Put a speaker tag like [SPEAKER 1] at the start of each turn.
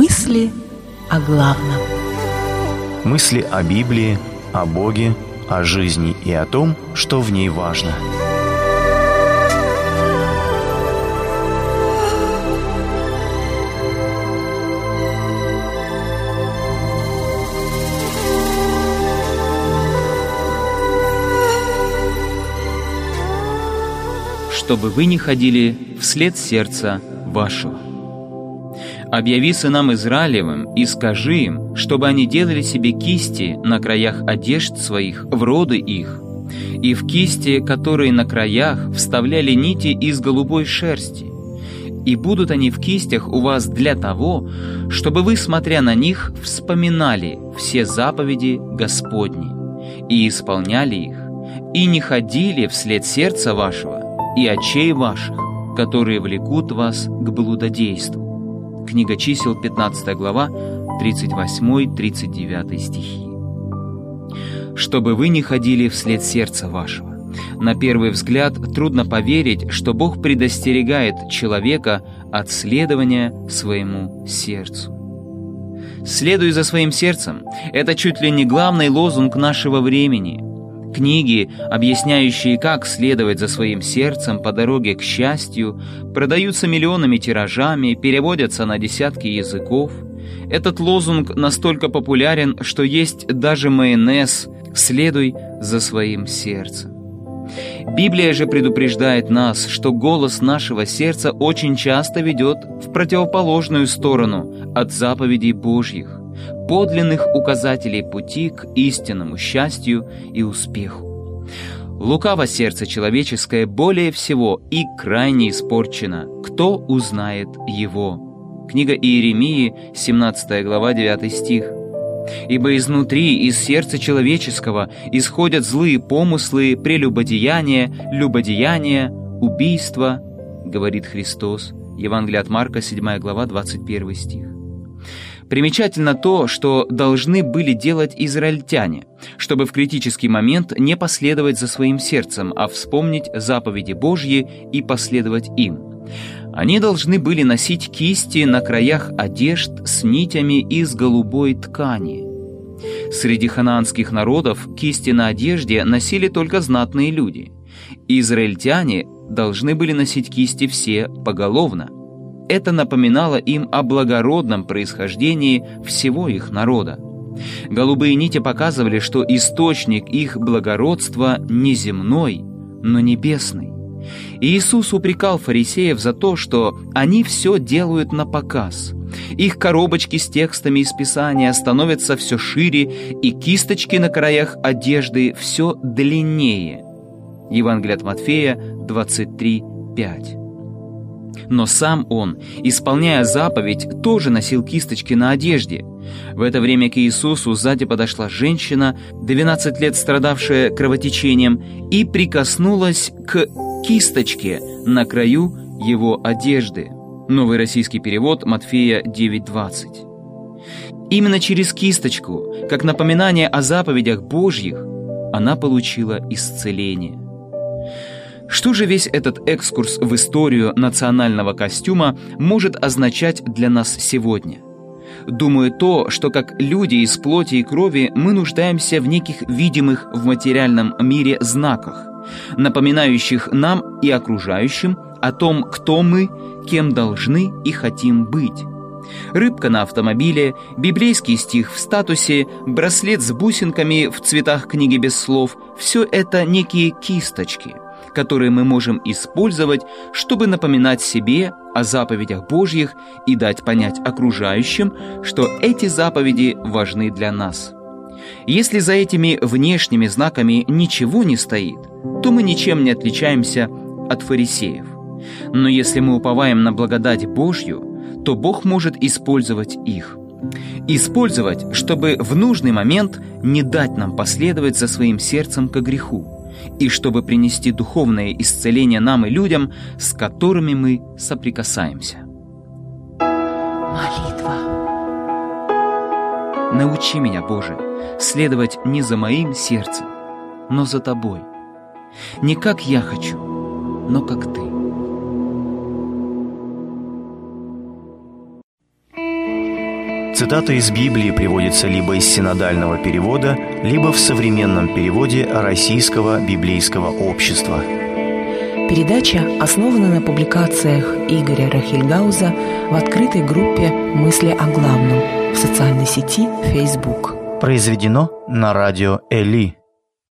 [SPEAKER 1] Мысли о главном.
[SPEAKER 2] Мысли о Библии, о Боге, о жизни и о том, что в ней важно.
[SPEAKER 3] чтобы вы не ходили вслед сердца вашего. Объяви сынам Израилевым и скажи им, чтобы они делали себе кисти на краях одежд своих в роды их, и в кисти, которые на краях, вставляли нити из голубой шерсти. И будут они в кистях у вас для того, чтобы вы, смотря на них, вспоминали все заповеди Господни и исполняли их, и не ходили вслед сердца вашего и очей ваших, которые влекут вас к блудодейству. Книга чисел, 15 глава, 38-39 стихи. «Чтобы вы не ходили вслед сердца вашего». На первый взгляд трудно поверить, что Бог предостерегает человека от следования своему сердцу. «Следуй за своим сердцем» — это чуть ли не главный лозунг нашего времени — Книги, объясняющие, как следовать за своим сердцем по дороге к счастью, продаются миллионами тиражами, переводятся на десятки языков. Этот лозунг настолько популярен, что есть даже майонез «Следуй за своим сердцем». Библия же предупреждает нас, что голос нашего сердца очень часто ведет в противоположную сторону от заповедей Божьих подлинных указателей пути к истинному счастью и успеху. Лукаво сердце человеческое более всего и крайне испорчено. Кто узнает его? Книга Иеремии, 17 глава, 9 стих. «Ибо изнутри, из сердца человеческого, исходят злые помыслы, прелюбодеяния, любодеяния, убийства», — говорит Христос. Евангелие от Марка, 7 глава, 21 стих. Примечательно то, что должны были делать израильтяне, чтобы в критический момент не последовать за своим сердцем, а вспомнить заповеди Божьи и последовать им. Они должны были носить кисти на краях одежд с нитями из голубой ткани. Среди ханаанских народов кисти на одежде носили только знатные люди. Израильтяне должны были носить кисти все поголовно – это напоминало им о благородном происхождении всего их народа. Голубые нити показывали, что источник их благородства не земной, но небесный. Иисус упрекал фарисеев за то, что они все делают на показ. Их коробочки с текстами из Писания становятся все шире, и кисточки на краях одежды все длиннее. Евангелие от Матфея 23, 5. Но сам он, исполняя заповедь, тоже носил кисточки на одежде. В это время к Иисусу сзади подошла женщина, 12 лет страдавшая кровотечением, и прикоснулась к кисточке на краю его одежды. Новый российский перевод Матфея 9.20. Именно через кисточку, как напоминание о заповедях Божьих, она получила исцеление. Что же весь этот экскурс в историю национального костюма может означать для нас сегодня? Думаю, то, что как люди из плоти и крови мы нуждаемся в неких видимых в материальном мире знаках, напоминающих нам и окружающим о том, кто мы, кем должны и хотим быть. Рыбка на автомобиле, библейский стих в статусе, браслет с бусинками в цветах книги без слов – все это некие кисточки – которые мы можем использовать, чтобы напоминать себе о заповедях Божьих и дать понять окружающим, что эти заповеди важны для нас. Если за этими внешними знаками ничего не стоит, то мы ничем не отличаемся от фарисеев. Но если мы уповаем на благодать Божью, то Бог может использовать их. Использовать, чтобы в нужный момент не дать нам последовать за своим сердцем к греху и чтобы принести духовное исцеление нам и людям, с которыми мы соприкасаемся.
[SPEAKER 1] Молитва.
[SPEAKER 3] Научи меня, Боже, следовать не за моим сердцем, но за Тобой. Не как я хочу, но как Ты.
[SPEAKER 2] Цитата из Библии приводится либо из синодального перевода, либо в современном переводе Российского библейского общества.
[SPEAKER 1] Передача основана на публикациях Игоря Рахильгауза в открытой группе «Мысли о главном» в социальной сети Facebook.
[SPEAKER 2] Произведено на радио «Эли»